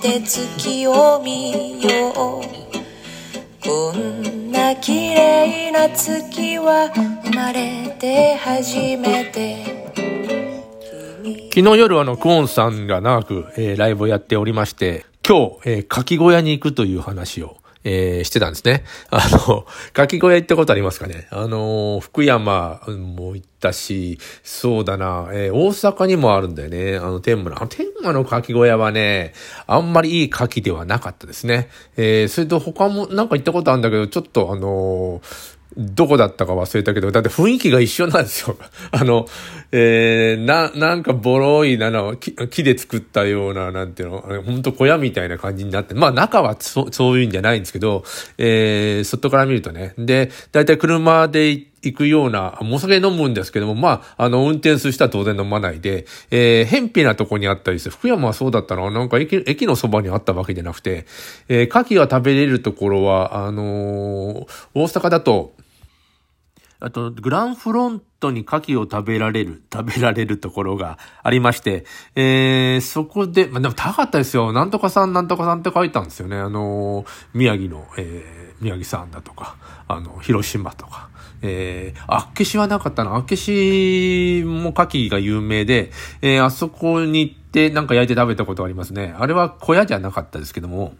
して月を見ようこんな綺麗な月は生まれて初めて。昨日夜あの、クオンさんが長く、えー、ライブをやっておりまして、今日、えー、かき小屋に行くという話を、えー、してたんですね。あの、かき小屋行ったことありますかねあの、福山も行ったし、そうだな、えー、大阪にもあるんだよね。あの、天満の。あの、天満のかき小屋はね、あんまりいいかきではなかったですね。えー、それと他もなんか行ったことあるんだけど、ちょっとあのどこだったか忘れたけど、だって雰囲気が一緒なんですよ。あの、えー、な、なんかボロいなの木、木で作ったような、なんていうの、ほんと小屋みたいな感じになって、まあ中はそそういうんじゃないんですけど、えー、外から見るとね。で、だいたい車で行って行くような、もう酒飲むんですけども、まあ、あの、運転する人は当然飲まないで、えー、偏僻なとこにあったりする。福山はそうだったのなんか駅、駅のそばにあったわけじゃなくて、えー、牡蠣が食べれるところは、あのー、大阪だと、あと、グランフロントに牡蠣を食べられる、食べられるところがありまして、えー、そこで、まあ、でも高かったですよ。なんとかさん、なんとかさんって書いたんですよね。あのー、宮城の、えー、宮城さんだとか、あの、広島とか。えー、あっけしはなかったな。あっけしも牡蠣が有名で、えー、あそこに行ってなんか焼いて食べたことありますね。あれは小屋じゃなかったですけども、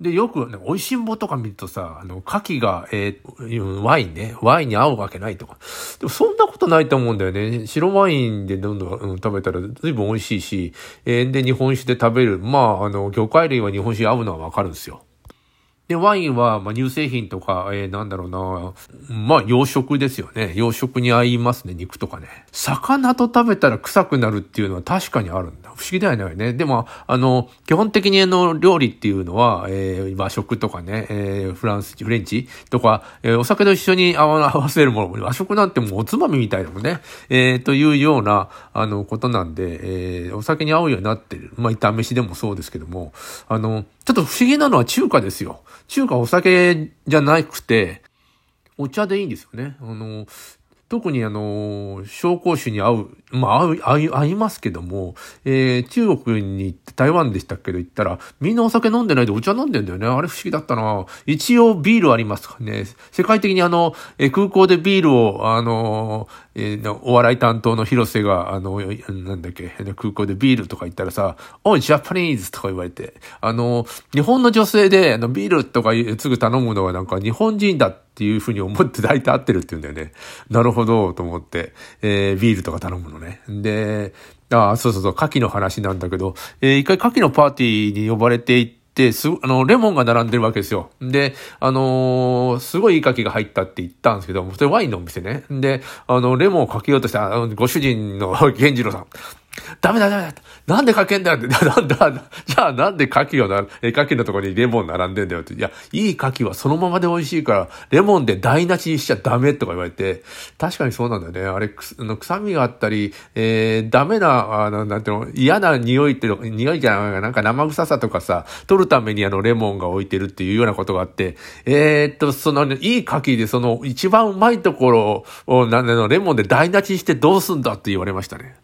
で、よく、ね、美味しんぼとか見るとさ、あの、牡蠣が、えー、ワインね、ワインに合うわけないとか。でもそんなことないと思うんだよね。白ワインでどんどん、うん、食べたら随分美味しいし、えー、で、日本酒で食べる。まあ、あの、魚介類は日本酒合うのはわかるんですよ。で、ワインは、まあ、乳製品とか、えー、なんだろうな、まあ、洋食ですよね。洋食に合いますね、肉とかね。魚と食べたら臭くなるっていうのは確かにあるんだ。不思議だよね。でも、あの、基本的にあの、料理っていうのは、えー、和食とかね、えー、フランス、フレンチとか、えー、お酒と一緒に合わせるもの、和食なんてもうおつまみみたいなもんね、えー、というような、あの、ことなんで、えー、お酒に合うようになってる。まあ、炒飯でもそうですけども、あの、ちょっと不思議なのは中華ですよ。中華お酒じゃなくて、お茶でいいんですよね。あの、特にあの、紹興酒に合う、まあ合う、合い、合いますけども、えー、中国に行って台湾でしたけど行ったら、みんなお酒飲んでないでお茶飲んでんだよね。あれ不思議だったな。一応ビールありますかね。世界的にあの、えー、空港でビールを、あのえー、お笑い担当の広瀬が、あの、なんだっけ、空港でビールとか言ったらさ、おい、ジャパニーズとか言われて、あの、日本の女性で、あの、ビールとかすぐ頼むのはなんか日本人だってっていうふうに思って大体合ってるって言うんだよね。なるほど、と思って、えー、ビールとか頼むのね。で、ああそうそうそう、牡蠣の話なんだけど、えー、一回牡蠣のパーティーに呼ばれていって、す、あの、レモンが並んでるわけですよ。で、あのー、すごいいい牡蠣が入ったって言ったんですけど、それワインのお店ね。で、あの、レモンをかけようとした、あの、ご主人の 源次郎さん。ダメだダメだなんでかけんだよって。なんだ、じゃあなんで牡蠣をな、え、牡蠣のところにレモン並んでんだよって。いや、いい牡蠣はそのままで美味しいから、レモンで台無しにしちゃダメとか言われて、確かにそうなんだよね。あれ、くあの臭みがあったり、えー、ダメな、あの、なんていうの、嫌な匂いっていうの、匂いじゃない、なんか生臭さとかさ、取るためにあの、レモンが置いてるっていうようなことがあって、えー、っと、その、いい牡蠣でその、一番うまいところを、なんだろ、レモンで台無しにしてどうすんだって言われましたね。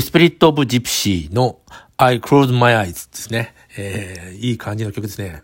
スピリット・オブ・ジプシーの I Close My Eyes ですね。えー、いい感じの曲ですね。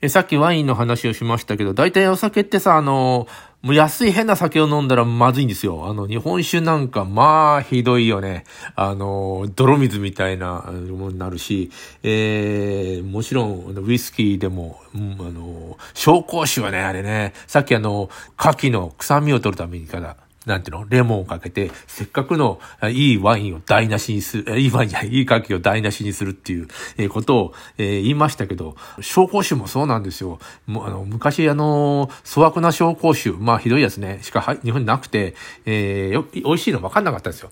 えさっきワインの話をしましたけど、大体お酒ってさ、あの、もう安い変な酒を飲んだらまずいんですよ。あの、日本酒なんか、まあ、ひどいよね。あの、泥水みたいなものになるし、えー、もちろん、ウイスキーでも、うん、あの、紹興酒はね、あれね、さっきあの、牡蠣の臭みを取るためにから、なんていうの？レモンをかけて、せっかくのいいワインを台無しにする、いいワインじゃない、いい牡蠣を台無しにするっていうことを、言いましたけど、紹興酒もそうなんですよ。もあの昔あの、粗悪な紹興酒、まあひどいやつね、しか日本になくて、えー、よ美味しいの分かんなかったんですよ。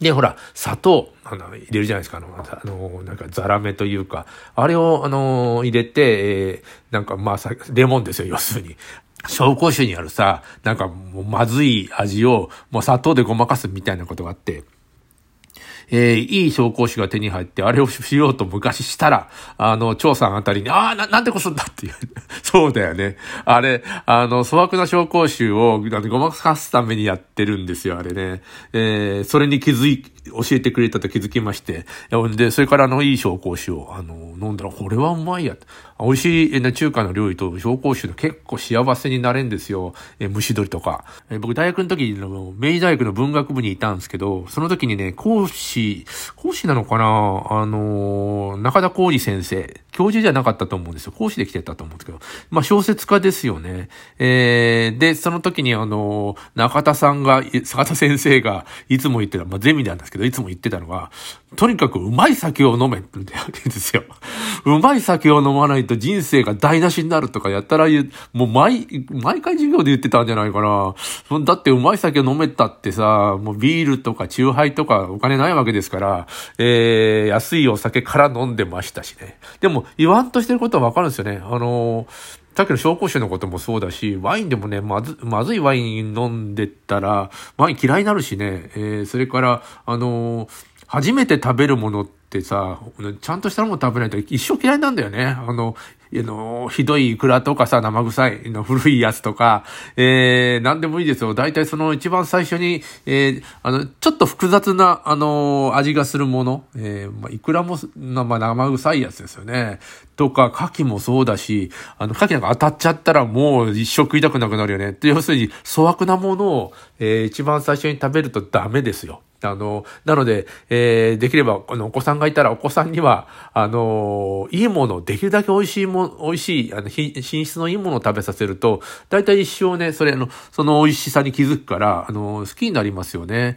で、ほら、砂糖、あの、入れるじゃないですか。あの、あのなんか、ザラメというか、あれを、あの、入れて、えー、なんか、まあ、レモンですよ、要するに。紹興酒にあるさ、なんかもうまずい味をもう砂糖でごまかすみたいなことがあって、えー、いい紹興酒が手に入って、あれをしようと昔したら、あの、張さんあたりに、ああ、な、なんでこそんだっていう。そうだよね。あれ、あの、粗悪な紹興酒をごまかすためにやってるんですよ、あれね。えー、それに気づい、教えてくれたと気づきまして。で、それからあの、いい紹興酒を、あの、飲んだら、これはうまいや。美味しい、中華の料理と紹興酒で結構幸せになれんですよ。え蒸し鶏とか。え僕、大学の時の、明治大学の文学部にいたんですけど、その時にね、講師、講師なのかな？あの中田浩二先生。教授じゃなかったと思うんですよ。講師で来てたと思うんですけど。まあ、小説家ですよね。えー、で、その時にあの、中田さんが、坂田先生がいつも言ってた、まあ、ゼミなんですけど、いつも言ってたのが、とにかくうまい酒を飲めって言うんですよ。うまい酒を飲まないと人生が台無しになるとかやったら言う、もう毎、毎回授業で言ってたんじゃないかな。だってうまい酒を飲めたってさ、もうビールとかチューハイとかお金ないわけですから、えー、安いお酒から飲んでましたしね。でも言わんとしてることはわかるんですよね。あのさっきの紹興酒のこともそうだし、ワインでもね、まず、まずいワイン飲んでったら、ワイン嫌いになるしね、えー、それから、あのー初めて食べるものってさ、ちゃんとしたもの食べないと一生嫌いなんだよね。あの、あの、ひどいイクラとかさ、生臭いの古いやつとか、えー、なんでもいいですよ。大体その一番最初に、えー、あの、ちょっと複雑な、あの、味がするもの、えー、まあ、イクラも、まあ、生臭いやつですよね。とか、牡蠣もそうだし、あの、牡蠣なんか当たっちゃったらもう一生食いたくなくなるよね。要するに、粗悪なものを、えー、一番最初に食べるとダメですよ。あの、なので、えー、できれば、このお子さんがいたら、お子さんには、あの、いいもの、できるだけ美味しいもの、美味しい、あの、品質のいいものを食べさせると、大体一生ね、それ、あの、その美味しさに気づくから、あの、好きになりますよね。